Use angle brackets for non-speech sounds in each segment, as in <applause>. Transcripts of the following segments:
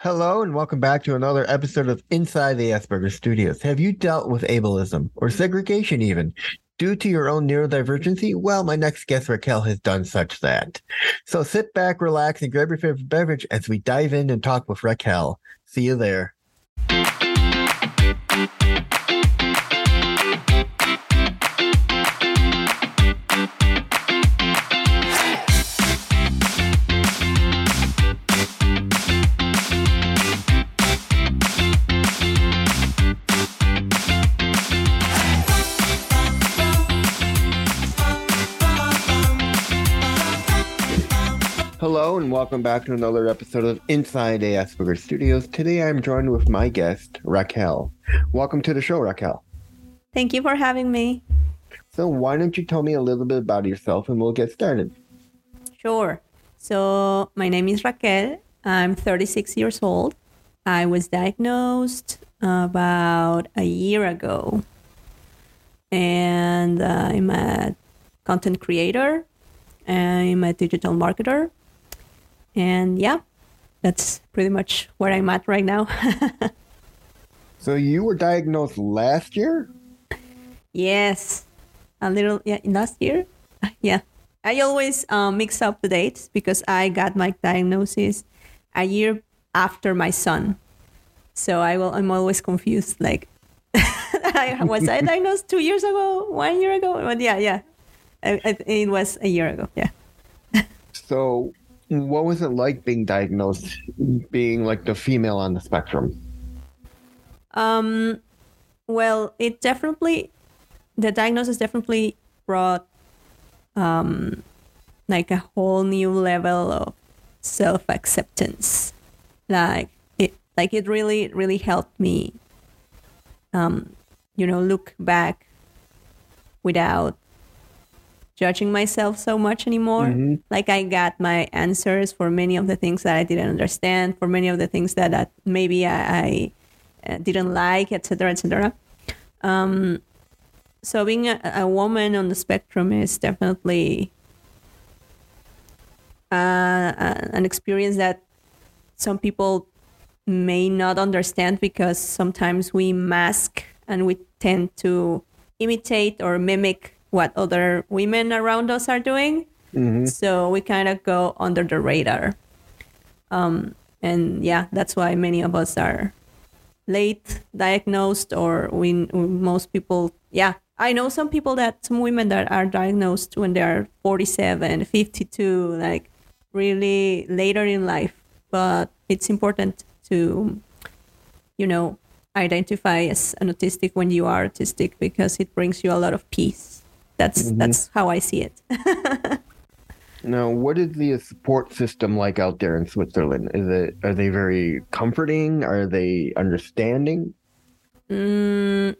Hello and welcome back to another episode of Inside the Asperger Studios. Have you dealt with ableism or segregation even? Due to your own neurodivergency? Well, my next guest, Raquel, has done such that. So sit back, relax, and grab your favorite beverage as we dive in and talk with Raquel. See you there. Hello and welcome back to another episode of Inside the Asperger Studios. Today I'm joined with my guest, Raquel. Welcome to the show, Raquel. Thank you for having me. So, why don't you tell me a little bit about yourself and we'll get started? Sure. So, my name is Raquel. I'm 36 years old. I was diagnosed about a year ago. And uh, I'm a content creator, I'm a digital marketer. And yeah, that's pretty much where I'm at right now. <laughs> So, you were diagnosed last year? yes, a little, yeah, last year. <laughs> Yeah. I always um, mix up the dates because I got my diagnosis a year after my son. So I will, I'm always confused. Like, <laughs> was I diagnosed two years ago, one year ago? But yeah, yeah. I, I, it was a year ago. Yeah. So, what was it like being diagnosed, being like the female on the spectrum? Um, well, it definitely, the diagnosis definitely brought um, like a whole new level of self acceptance. Like it, like it really, really helped me, um, you know, look back without judging myself so much anymore. Mhm. Like I got my answers for many of the things that I didn't understand, for many of the things that, that maybe I, I uh, didn't like, etc., etc. Um, so being a, a woman on the spectrum is definitely uh, uh, an experience that some people may not understand because sometimes we mask and we tend to imitate or mimic what other women around us are doing. So we kind of go under the radar. Um, and yeah, that's why many of us are late diagnosed, or we, most people, yeah. I know some people that, some women that are diagnosed when they are 47, 52, like really later in life. But it's important to, you know, identify as an autistic when you are autistic because it brings you a lot of peace. That's that's how I see it. <laughs> Now, what is the support system like out there in Switzerland? Is it are they very comforting? Are they understanding? Mm,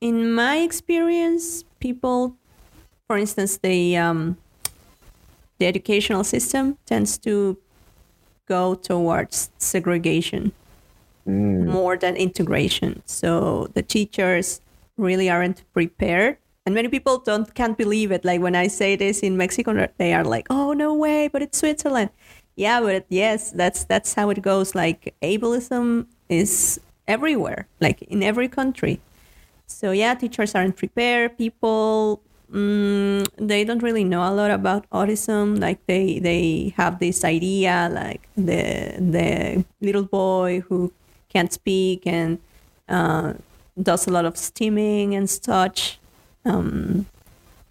in my experience, people, for instance, the um, the educational system tends to go towards segregation more than integration. So the teachers really aren't prepared. And many people don't can't believe it. Like when I say this in Mexico, they are like, "Oh no way!" But it's Switzerland. Yeah, but yes, that's that's how it goes. Like ableism is everywhere, like in every country. So yeah, teachers aren't prepared. People mm, they don't really know a lot about autism. Like they they have this idea, like the the little boy who can't speak and uh, does a lot of stimming and such. Um,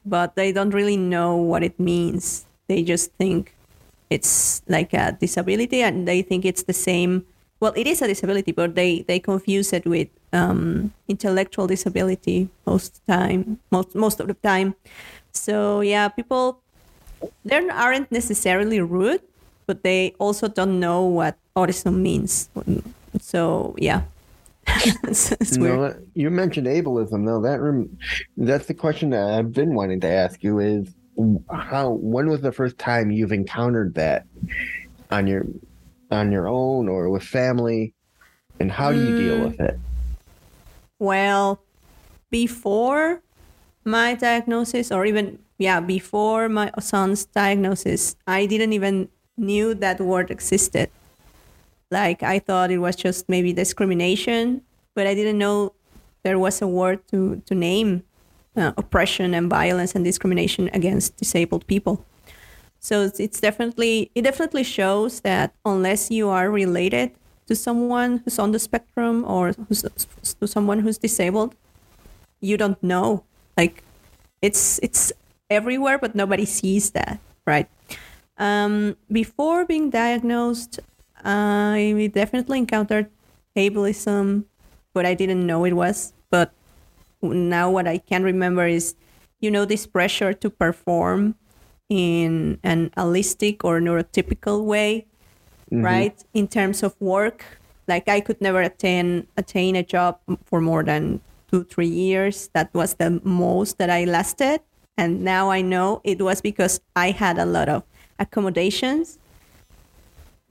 but they don't really know what it means. They just think it's like a disability and they think it's the same. Well, it is a disability, but they, they confuse it with um, intellectual disability most time, most most of the time. So yeah, people they aren't necessarily rude, but they also don't know what autism means. So yeah, <laughs> it's, it's weird. you mentioned ableism. though. that rem- that's the question that I've been wanting to ask you is how when was the first time you've encountered that on your on your own or with family, and how do you deal Mm. with it? Well, before my diagnosis, or even yeah, before my son's diagnosis, I didn't even knew that word existed. Like I thought it was just maybe discrimination, but I didn't know there was a word to to name uh, oppression and violence and discrimination against disabled people. So it's, it's definitely it definitely shows that unless you are related to someone who's on the spectrum or who's, to someone who's disabled, you don't know. Like it's it's everywhere, but nobody sees that, right? Um, before being diagnosed, I definitely encountered ableism, but I didn't know it was. But now what I can remember is, you know, this pressure to perform in an allistic or neurotypical way, mm-hmm. right? In terms of work, like I could never attain attain a job for more than two three years. That was the most that I lasted, and now I know it was because I had a lot of accommodations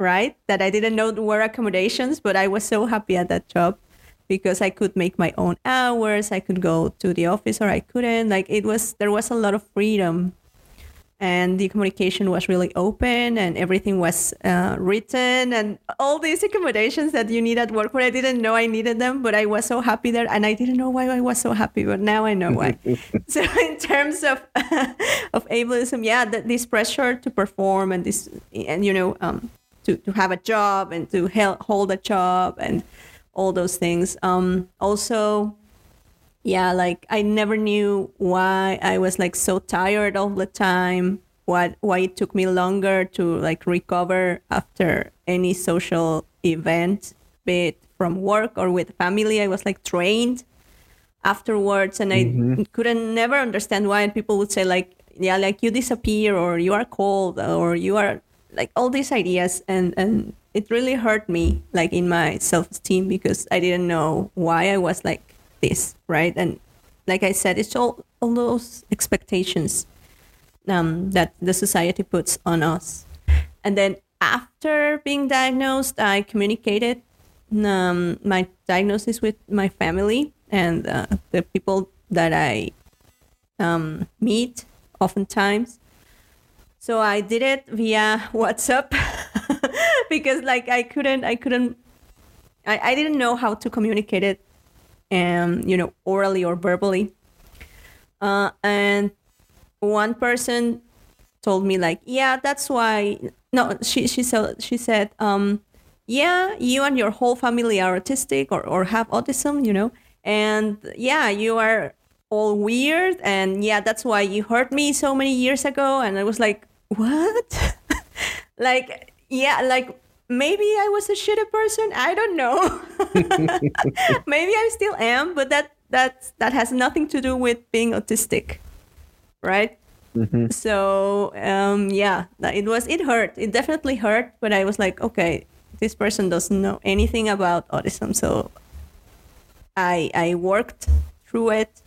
right? That I didn't know were accommodations, but I was so happy at that job because I could make my own hours. I could go to the office or I couldn't. Like it was, there was a lot of freedom. And the communication was really open and everything was uh, written and all these accommodations that you need at work where I didn't know I needed them, but I was so happy there and I didn't know why I was so happy, but now I know why. <laughs> <laughs> so in terms of <laughs> of ableism, yeah, this pressure to perform and this, and you know, um, to, to have a job and to hold a job and all those things. Um, also, yeah, like I never knew why I was like so tired all the time. What why it took me longer to like recover after any social event, be it from work or with family. I was like trained afterwards, and I mm-hmm. couldn't never understand why. And people would say like, yeah, like you disappear or you are cold or you are like all these ideas and and it really hurt me like in my self-esteem because i didn't know why i was like this right? And like i said it's all all those expectations um, that the society puts on us. And then after being diagnosed i communicated um, my diagnosis with my family and uh, the people that i um, meet oftentimes so I did it via <laughs> WhatsApp <laughs> because like I couldn't I couldn't I, I didn't know how to communicate it um you know orally or verbally. Uh, and one person told me like yeah that's why no she she said she said um yeah you and your whole family are autistic or, or have autism you know and yeah you are all weird and yeah that's why you hurt me so many years ago and i was like what? <laughs> like, yeah, like maybe I was a shitty person. I don't know. <laughs> maybe I still am, but that that that has nothing to do with being autistic, right? Mm-hmm. So um, yeah, it was it hurt. It definitely hurt, but I was like, okay, this person doesn't know anything about autism, so I I worked through it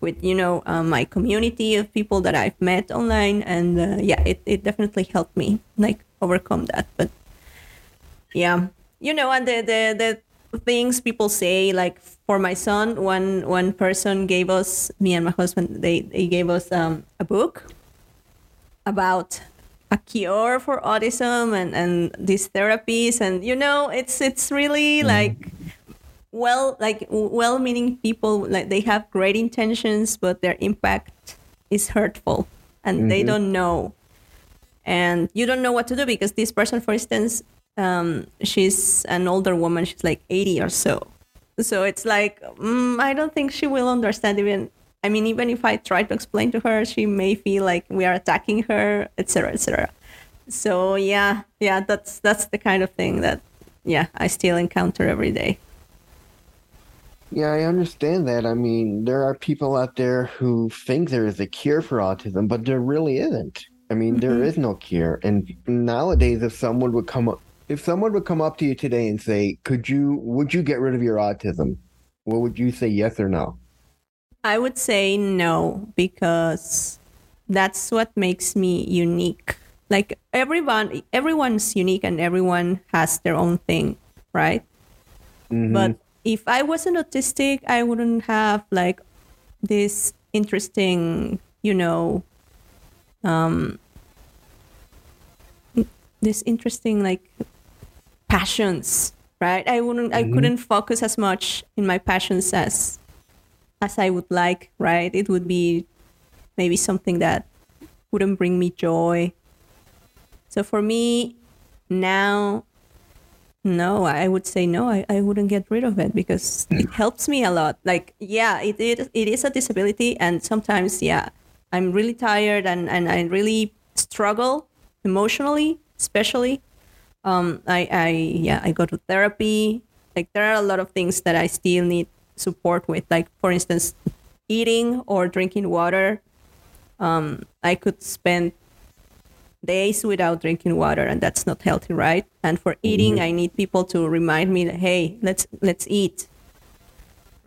with you know uh, my community of people that I've met online, and uh, yeah, it, it definitely helped me like overcome that. But yeah, you know, and the the the things people say like for my son, one one person gave us me and my husband they they gave us um, a book about a cure for autism and and these therapies and you know it's it's really mm. like well like well-meaning people like they have great intentions but their impact is hurtful and mm-hmm. they don't know. And you don't know what to do because this person for instance um, she's an older woman she's like 80 or so. So it's like mm, i don't think she will understand even i mean even if i try to explain to her she may feel like we are attacking her etc etc so yeah yeah that's that's the kind of thing that yeah i still encounter every day yeah, I understand that. I mean, there are people out there who think there is a cure for autism, but there really isn't. I mean, mm-hmm. there is no cure. And nowadays, if someone would come up, if someone would come up to you today and say, "Could you, would you get rid of your autism?" What would you say, yes or no? I would say no because that's what makes me unique. Like everyone, everyone's unique and everyone has their own thing, right? Mm-hmm. But if I wasn't autistic, I wouldn't have like this interesting, you know, um, this interesting like passions, right? I wouldn't, I couldn't focus as much in my passions as as I would like, right? It would be maybe something that wouldn't bring me joy. So for me, now, no, I would say no, I, I wouldn't get rid of it because it helps me a lot. Like, yeah, it, it, it is a disability. And sometimes, yeah, I'm really tired and, and I really struggle emotionally, especially. Um, I, I, yeah, I go to therapy. Like, there are a lot of things that I still need support with. Like, for instance, eating or drinking water. Um, I could spend days without drinking water and that's not healthy right? And for mm-hmm. eating i need people to remind me that hey let's let's eat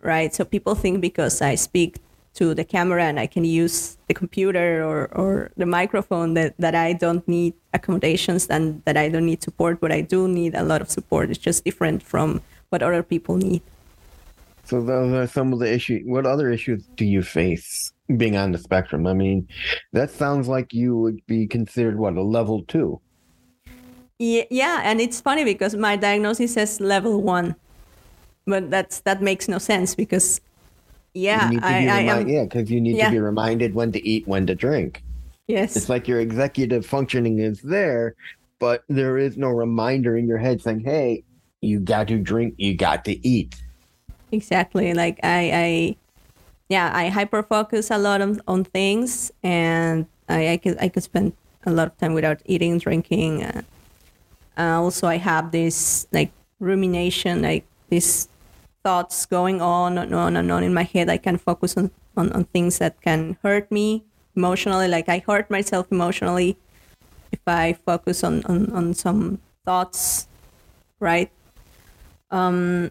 right? So people think because i speak to the camera and i can use the computer or, or the microphone that, that i don't need accommodations and that i don't need support but i do need a lot of support. It's just different from what other people need. So those are some of the issues. What other issues do you face being on the spectrum? I mean, that sounds like you would be considered what a level two. Yeah and it's funny because my diagnosis says level one but that's that makes no sense because yeah you need to I, be I am yeah, because you need yeah. to be reminded when to eat, when to drink. yes It's like your executive functioning is there, but there is no reminder in your head saying, "Hey, you got to drink, you got to eat." exactly like i i yeah i hyper focus a lot on, on things and i i could i could spend a lot of time without eating drinking uh, uh, also i have this like rumination like these thoughts going on and on and on in my head. I can focus on on, on things that can hurt me emotionally like i hurt myself emotionally if i focus on on, on some thoughts right? Um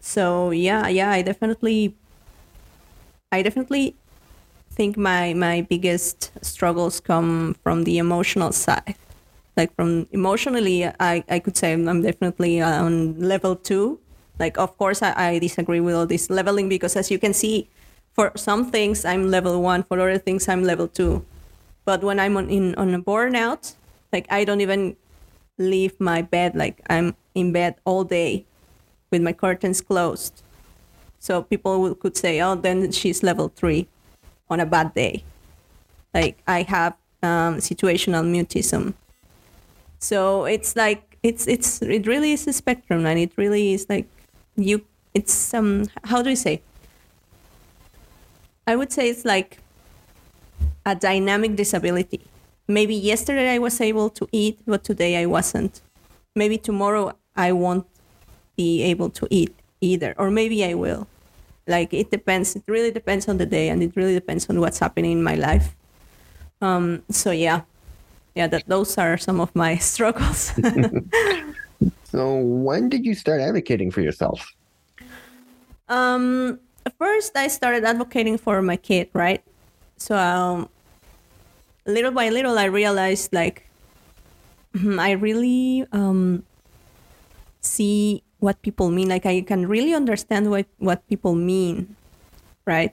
so yeah yeah i definitely i definitely think my my biggest struggles come from the emotional side. Like from emotionally i i could say i'm definitely on level two. Like of course i, I disagree with all this leveling because as you can see for some things i'm level one. For other things i'm level two. But when i'm on in on a burnout like i don't even leave my bed. Like i'm in bed all day with my curtains closed. So people will, could say, oh, then she's level three on a bad day. Like I have um, situational mutism. So it's like it's it's it really is a spectrum, and it really is like you. It's um how do you say? I would say it's like a dynamic disability. Maybe yesterday I was able to eat, but today I wasn't. Maybe tomorrow I won't be able to eat either, or maybe I will. Like it depends. It really depends on the day, and it really depends on what's happening in my life. Um, so yeah, yeah. That those are some of my <laughs> struggles. <laughs> So when did you start advocating for yourself? um, first, I started advocating for my kid, right? So um, little by little, I realized like <clears throat> I really um, see what people mean. Like I can really understand what what people mean, right?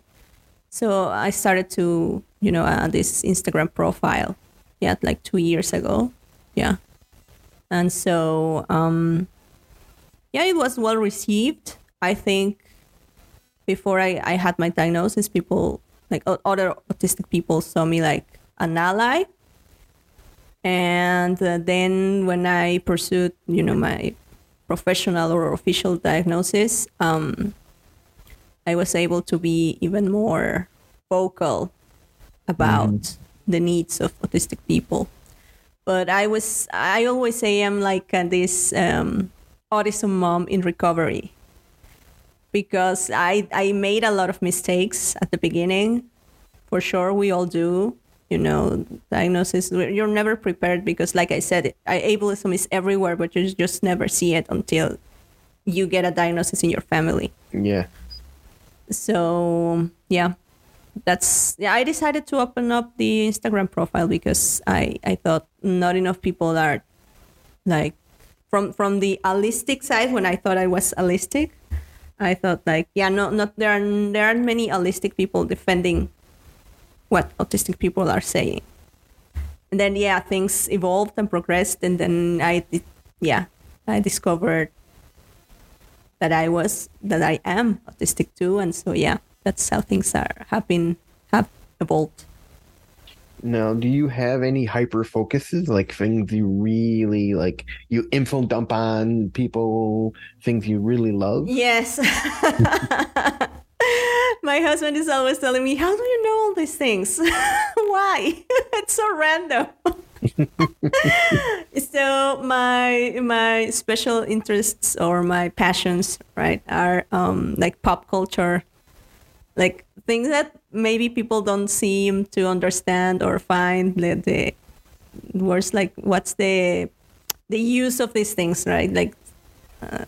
So I started to, you know, uh, this Instagram profile, yeah, like two years ago, yeah, and so um, yeah, it was well received. I think before I, I had my diagnosis, people like other autistic people saw me like an ally. And uh, then when I pursued, you know, my professional or official diagnosis, um, I was able to be even more vocal about the needs of autistic people. But I was, I always say I'm like uh, this um, autism mom in recovery because I, I made a lot of mistakes at the beginning. For sure, we all do. You know, diagnosis, you're never prepared because, like I said, ableism is everywhere, but you just never see it until you get a diagnosis in your family. Yeah. So, yeah, that's, yeah, I decided to open up the Instagram profile because I, I thought not enough people are like, from, from the allistic side, when I thought I was allistic, I thought like, yeah, no, not there are there aren't many allistic people defending what autistic people are saying. And then yeah, things evolved and progressed, and then I did, yeah, I discovered that I was that I am autistic too, and so yeah, that's how things are have been have evolved. Now, do you have any hyper focuses, like things you really like, you info dump on people, things you really love? Yes. <laughs> My husband is always telling me, How do you know all these things? <laughs> Why? <laughs> it's so random. so my my special interests or my passions, right, are um, like pop culture, like things that maybe people don't seem to understand or find the, the words like what's the the use of these things, right? Like uh,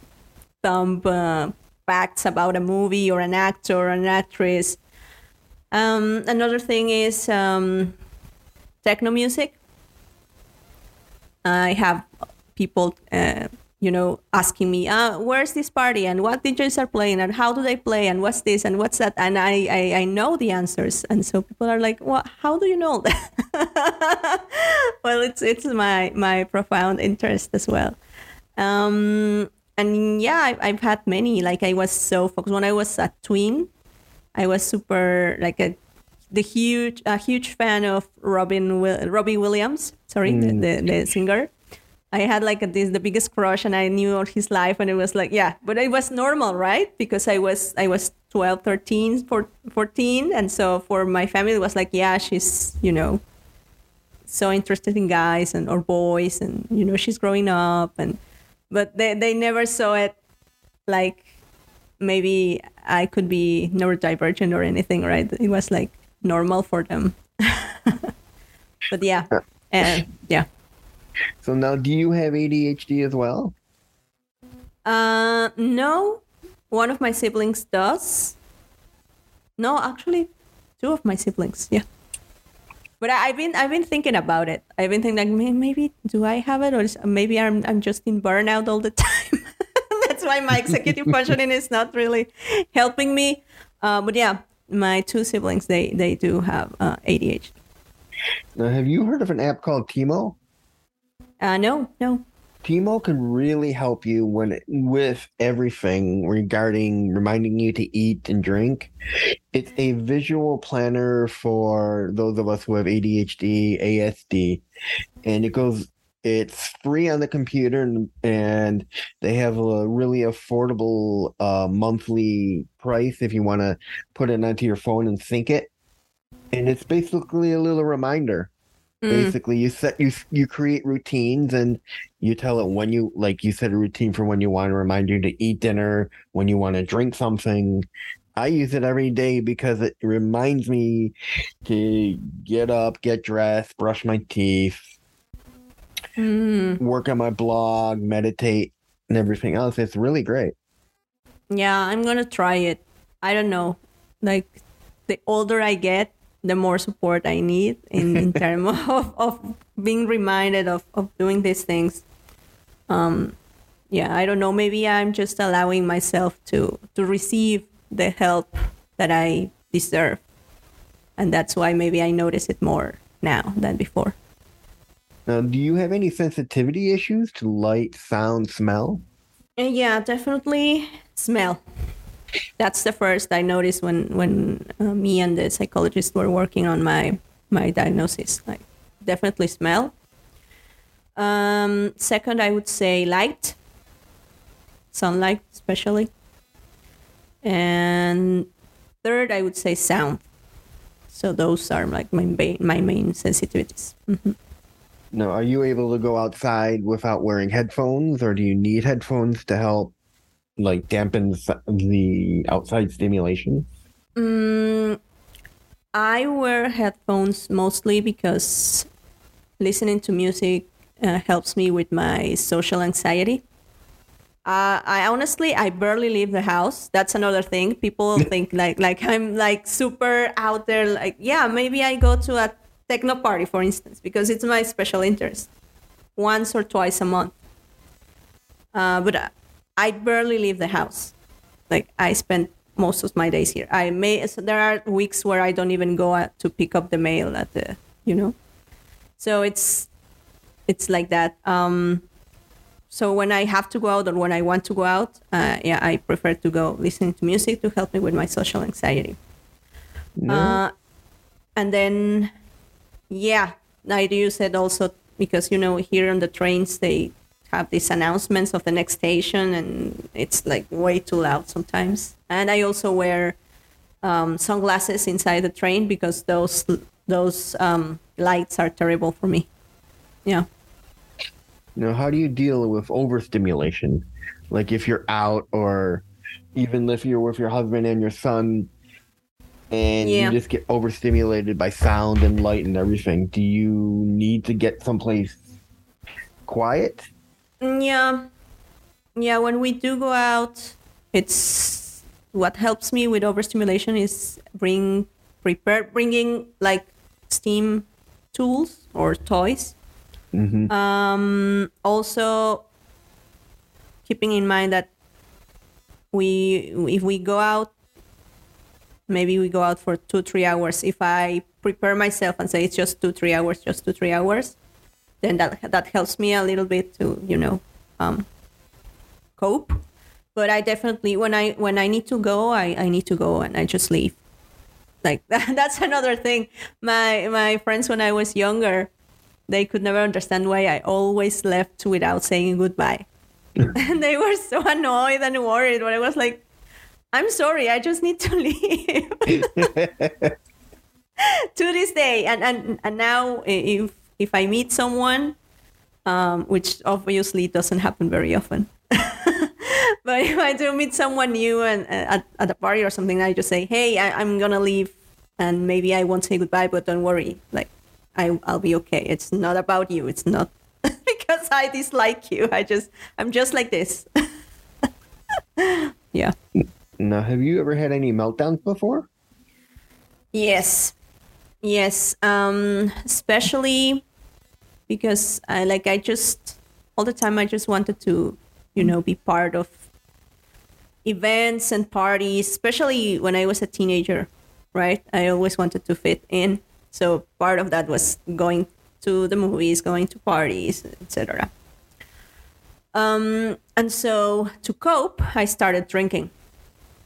uh, facts about a movie or an actor or an actress. Um, another thing is um, techno music. I have people, uh, you know, asking me, uh, "Where's this party? And what DJs are playing? And how do they play? And what's this? And what's that?" And I, I, I know the answers, and so people are like, "Well, how do you know that?" <laughs> well, it's it's my my profound interest as well. Um, and yeah, I've, I've had many. Like I was so focused when I was a twin. I was super like a the huge a huge fan of Robin Robbie Williams. Sorry, mm. the, the, the singer. I had like a, this the biggest crush, and I knew all his life, and it was like yeah, but it was normal, right? Because I was I was 12, 13, 14, and so for my family it was like yeah, she's you know so interested in guys and or boys, and you know she's growing up, and but they they never saw it like maybe I could be neurodivergent or anything, right? It was like normal for them. <laughs> but yeah, and yeah. So now, do you have ADHD as well? Uh, no. One of my siblings does. No, actually, two of my siblings. Yeah. But I, have been I've been thinking about it. I've been thinking like maybe do I have it or maybe I'm I'm just in burnout all the <laughs> time. That's why my executive functioning is not really helping me. Uh, but yeah, my two siblings they they do have uh, ADHD. Now, have you heard of an app called Tiimo? Uh, no, no. Tiimo can really help you when with everything regarding reminding you to eat and drink. It's a visual planner for those of us who have ADHD, ASD, and it goes. It's free on the computer, and, and they have a really affordable uh, monthly price if you want to put it onto your phone and sync it. And it's basically a little reminder Mm. Basically, you set you you create routines and you tell it when you like you set a routine for when you want to remind you to eat dinner, when you want to drink something. I use it every day because it reminds me to get up, get dressed, brush my teeth, mm. work on my blog, meditate, and everything else. It's really great. Yeah, I'm gonna try it. I don't know. Like the older I get, the more support I need in, in <laughs> terms of, of being reminded of, of doing these things. Um, yeah, I don't know. Maybe I'm just allowing myself to to receive the help that I deserve, and that's why maybe I notice it more now than before. Now, do you have any sensitivity issues to light, sound, smell? Uh, yeah, definitely smell that's the first I noticed when when uh, me and the psychologist were working on my my diagnosis. Like definitely smell. Um, second, I would say light, sunlight especially, and third, I would say sound. So those are like my main, my main sensitivities. Mm-hmm. Now, are you able to go outside without wearing headphones, or do you need headphones to help like dampens the outside stimulation? Mm, I wear headphones mostly because listening to music uh, helps me with my social anxiety. Uh, I honestly, I barely leave the house. That's another thing. People <laughs> think like like I'm like super out there. Like yeah, maybe I go to a techno party, for instance, because it's my special interest, once or twice a month. Uh, but I barely leave the house. Like I spend most of my days here. I may so there are weeks where I don't even go out to pick up the mail at the you know. So it's it's like that. Um, so when I have to go out or when I want to go out, uh, yeah, I prefer to go listening to music to help me with my social anxiety. No? Uh, and then, yeah, I do use it also because you know here on the trains they have these announcements of the next station, and it's like way too loud sometimes. And I also wear um, sunglasses inside the train because those those um, lights are terrible for me. Yeah. Now, how do you deal with overstimulation? Like if you're out, or even if you're with your husband and your son, and Yeah. you just get overstimulated by sound and light and everything. Do you need to get someplace quiet? Yeah. Yeah, when we do go out, it's what helps me with overstimulation is bring prepare bringing like stim tools or toys. Mm-hmm. Um, also keeping in mind that we if we go out maybe we go out for two three hours if i prepare myself and say it's just two three hours just two three hours then that that helps me a little bit to you know um, cope. But i definitely when i when i need to go i i need to go and i just leave. Like that, <laughs> that's another thing. My my friends when i was younger they could never understand why i always left without saying goodbye. <laughs> And they were so annoyed and worried but i was like i'm sorry i just need to <laughs> leave. To this day and and, and now if if i meet someone um, which obviously doesn't happen very often. <laughs> But if i do meet someone new and uh, at, at a party or something i just say hey I, i'm gonna leave and maybe i won't say goodbye but don't worry. Like I, i'll be okay. It's not about you. It's not <laughs> because i dislike you. I just i'm just like this. <laughs> Yeah. Now, have you ever had any meltdowns before? Yes, yes. Um, especially because I like I just all the time I just wanted to, you know, be part of events and parties. Especially when I was a teenager, right? I always wanted to fit in. So part of that was going to the movies, going to parties, etc. Um, and so to cope, I started drinking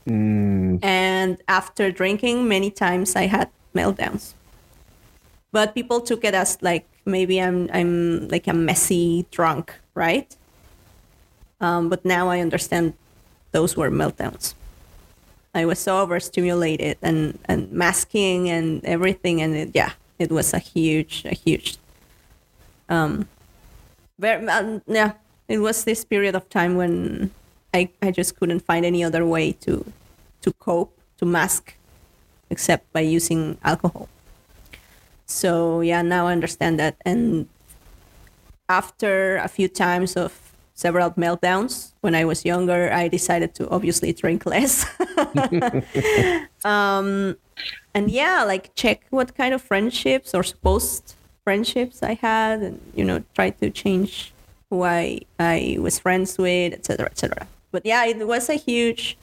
Mm, and after drinking many times i had meltdowns but people took it as like maybe i'm i'm like a messy drunk right? Um, but now i understand those were meltdowns. I was so overstimulated and and masking and everything and it, yeah it was a huge a huge um very um, yeah it was this period of time when I, I just couldn't find any other way to to cope to mask except by using alcohol so yeah now i understand that. And after a few times of several meltdowns when i was younger i decided to obviously drink less. <laughs> Um, and yeah like check what kind of friendships or supposed friendships i had and you know try to change who i i was friends with etc etc but yeah it was a huge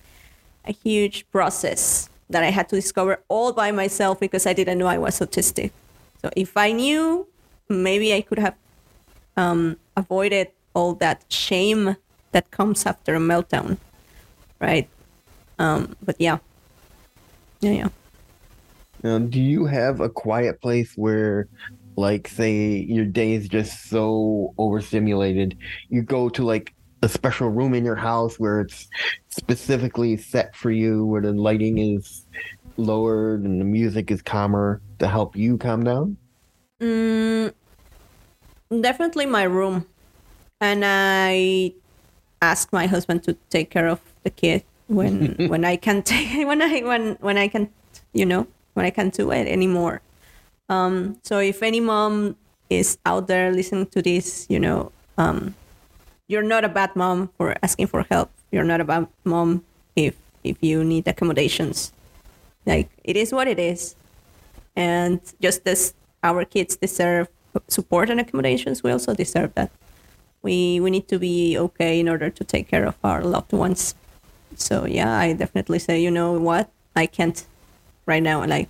a huge process that i had to discover all by myself because i didn't know i was autistic so if i knew maybe i could have um, avoided all that shame that comes after a meltdown right? Um, but yeah. Yeah yeah. Now, do you have a quiet place where, like, say your day is just so overstimulated, you go to like a special room in your house where it's specifically set for you, where the lighting is lowered and the music is calmer to help you calm down? Mm, definitely my room. And I ask my husband to take care of the kid when <laughs> when I can't take <laughs> when I when when I can you know when I can't do it anymore. Um, so if any mom is out there listening to this, you know, um, you're not a bad mom for asking for help. You're not a bad mom if if you need accommodations. Like it is what it is, and just as our kids deserve support and accommodations, we also deserve that. We we need to be okay in order to take care of our loved ones. So yeah, I definitely say, you know what, I can't right now, like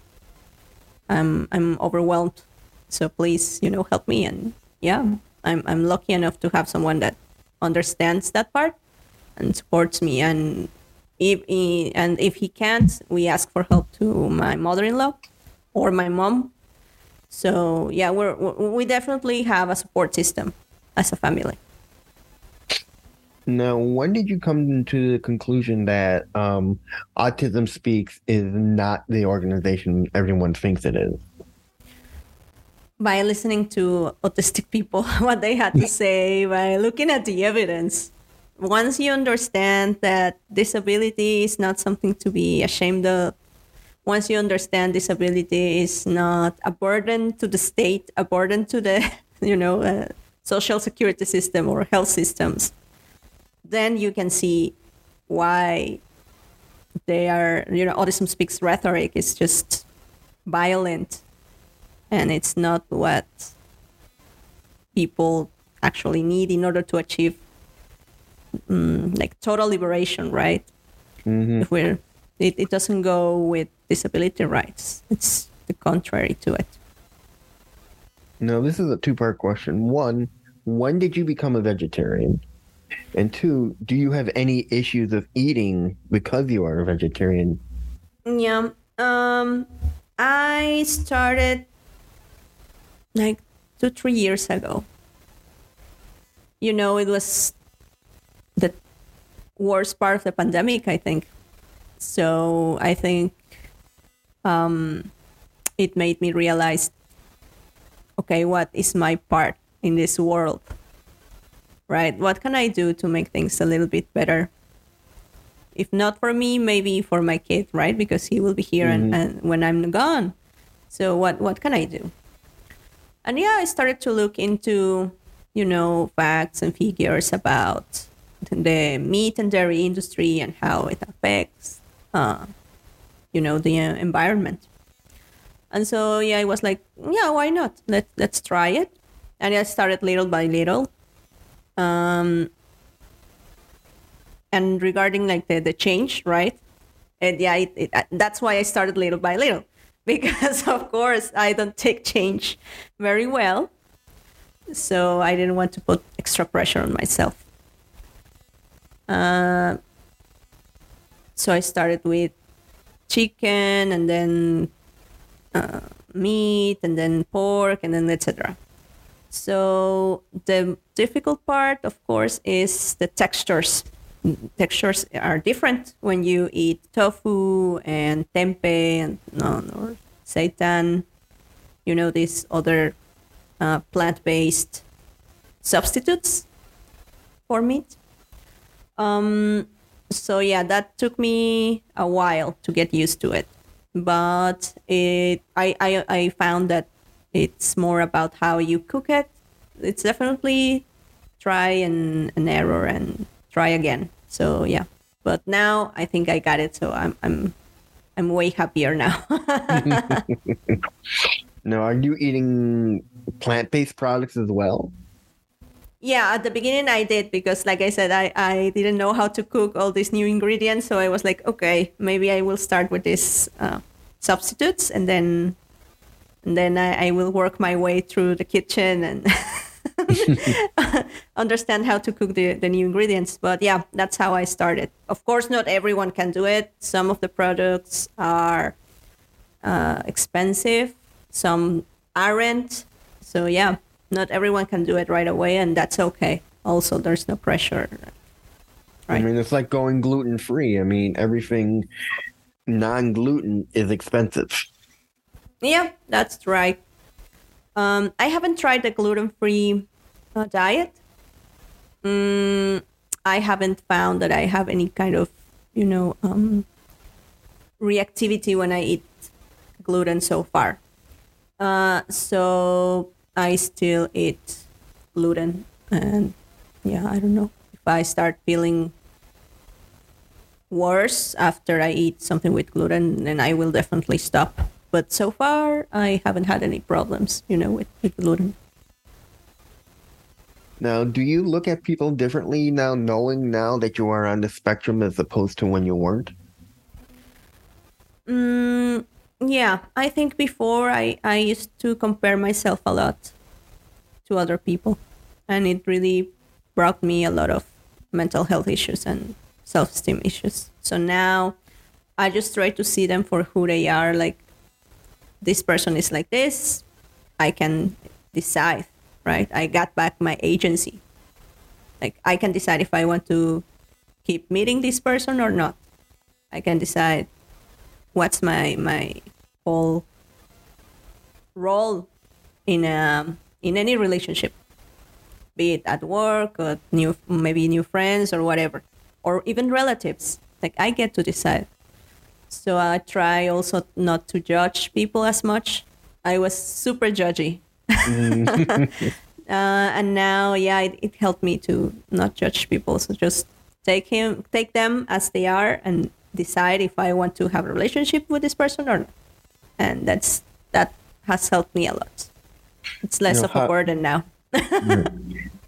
I'm I'm overwhelmed. So please, you know, help me. And yeah, I'm I'm lucky enough to have someone that understands that part and supports me. And if he, and if he can't, we ask for help to my mother-in-law or my mom. So yeah, we're we definitely have a support system as a family. Now, when did you come to the conclusion that um, Autism Speaks is not the organization everyone thinks it is? By listening to autistic people, <laughs> what they had to <laughs> say, by looking at the evidence. Once you understand that disability is not something to be ashamed of, once you understand disability is not a burden to the state, a burden to the, <laughs> you know, uh, social security system or health systems, then you can see why they are, you know, Autism Speaks rhetoric is just violent and it's not what people actually need in order to achieve um, like total liberation, right? Mm-hmm. If we're, it, it doesn't go with disability rights. It's the contrary to it. No, this is a two part question. One, when did you become a vegetarian? And two, do you have any issues of eating because you are a vegetarian? Yeah. Um, I started like two, three years ago. You know, it was the worst part of the pandemic, I think. So I think um, it made me realize okay, what is my part in this world? Right? What can I do to make things a little bit better? If not for me, maybe for my kid, right? Because he will be here Mhm. and, and when I'm gone. So what what can I do? And yeah, I started to look into, you know, facts and figures about the meat and dairy industry and how it affects, uh, you know, the uh, environment. And so yeah, I was like, yeah, why not? Let let's try it. And I started little by little. Um, and regarding like the, the change, right? And yeah, it, it, uh, that's why I started little by little <laughs> because of course I don't take change very well. So I didn't want to put extra pressure on myself. Uh, so I started with chicken and then uh, meat and then pork and then etc. So the difficult part, of course, is the textures. Textures are different when you eat tofu and tempeh and no, or seitan. You know these other uh, plant-based substitutes for meat. Um, so yeah, that took me a while to get used to it, but it I I, I found that it's more about how you cook it. It's definitely try and an error and try again. So yeah, but now I think I got it. So I'm I'm I'm way happier now. <laughs> <laughs> Now, are you eating plant based products as well? Yeah, at the beginning I did because, like I said, I I didn't know how to cook all these new ingredients. So I was like, okay, maybe I will start with these uh, substitutes, and then and then I, I will work my way through the kitchen and <laughs> understand how to cook the, the new ingredients. But yeah, that's how I started. Of course, not everyone can do it. Some of the products are uh, expensive, some aren't. So yeah, not everyone can do it right away, and that's okay. Also, there's no pressure. I mean, it's like going gluten free. I mean, everything non gluten is expensive. Yeah, that's right. Um, I haven't tried the gluten-free uh, diet. Mm, I haven't found that I have any kind of, you know, um, reactivity when I eat gluten so far. Uh, so I still eat gluten, and yeah, I don't know if I start feeling worse after I eat something with gluten, then I will definitely stop. But so far, I haven't had any problems, you know, with, with gluten. Now, do you look at people differently now, knowing now that you are on the spectrum as opposed to when you weren't? Mm, yeah, I think before I, I used to compare myself a lot to other people, and it really brought me a lot of mental health issues and self-esteem issues. So now I just try to see them for who they are. Like this person is like this. I can decide, right? I got back my agency. Like I can decide if I want to keep meeting this person or not. I can decide what's my my whole role in a in any relationship, be it at work or new maybe new friends or whatever, or even relatives. Like I get to decide. So I try also not to judge people as much. I was super judgy. <laughs> uh, and now, yeah, it, it helped me to not judge people. So just take him, take them as they are, and decide if I want to have a relationship with this person or not. And that's that has helped me a lot. It's less know, of how, a burden now. <laughs>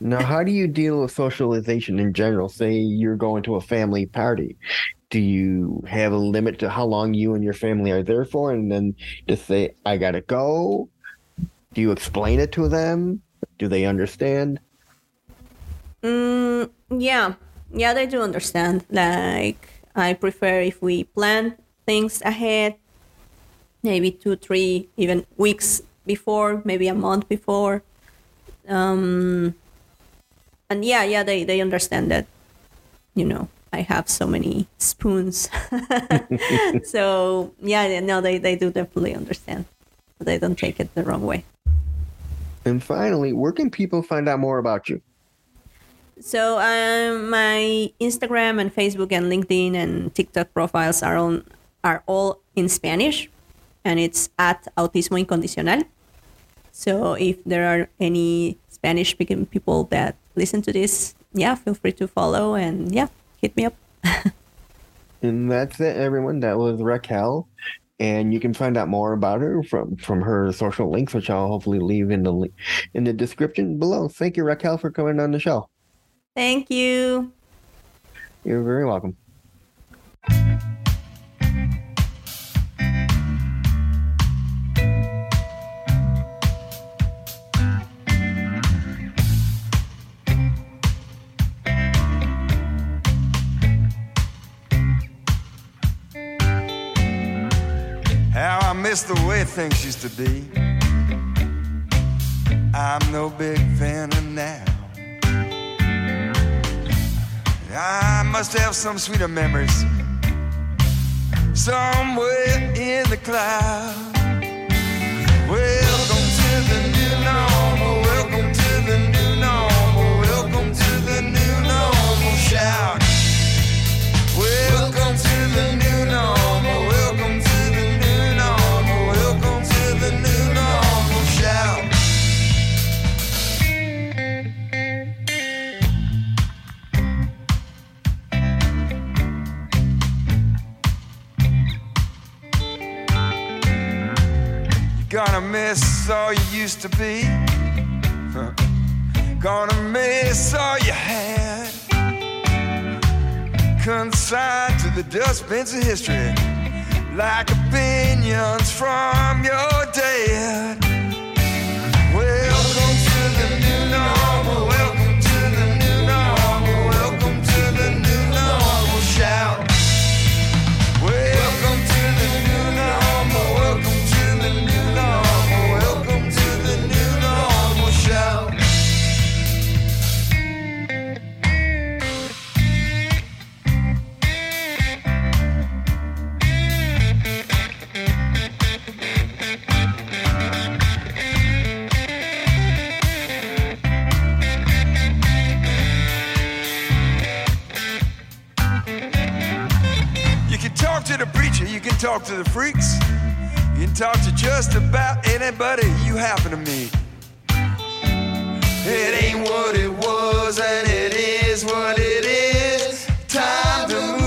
now, how do you deal with socialization in general? Say you're going to a family party. Do you have a limit to how long you and your family are there for? And then just say, I got to go? Do you explain it to them? Do they understand? Mm, yeah. Yeah, they do understand. Like, I prefer if we plan things ahead, maybe two, three, even weeks before, maybe a month before. Um, and yeah, yeah, they, they understand that, you know, I have so many spoons. <laughs> so yeah, no, they, they do definitely understand. They don't take it the wrong way. And finally, where can people find out more about you? So um, my Instagram and Facebook and LinkedIn and TikTok profiles are on are all in Spanish, and it's at Autismo Incondicional. So if there are any Spanish speaking people that listen to this, yeah, feel free to follow and yeah, hit me up. <laughs> and that's it, everyone. That was Raquel. And you can find out more about her from, from her social links, which I'll hopefully leave in the in the description below. Thank you, Raquel, for coming on the show. Thank you. You're very welcome. How I miss the way things used to be. I'm no big fan of now. I must have some sweeter memories somewhere in the clouds. Miss all you used to be. <laughs> Gonna miss all you had. Consigned to the dustbins of history, like opinions from your dead. talk to the freaks. You can talk to just about anybody you happen to meet. It ain't what it was, and it is what it is. Time to move.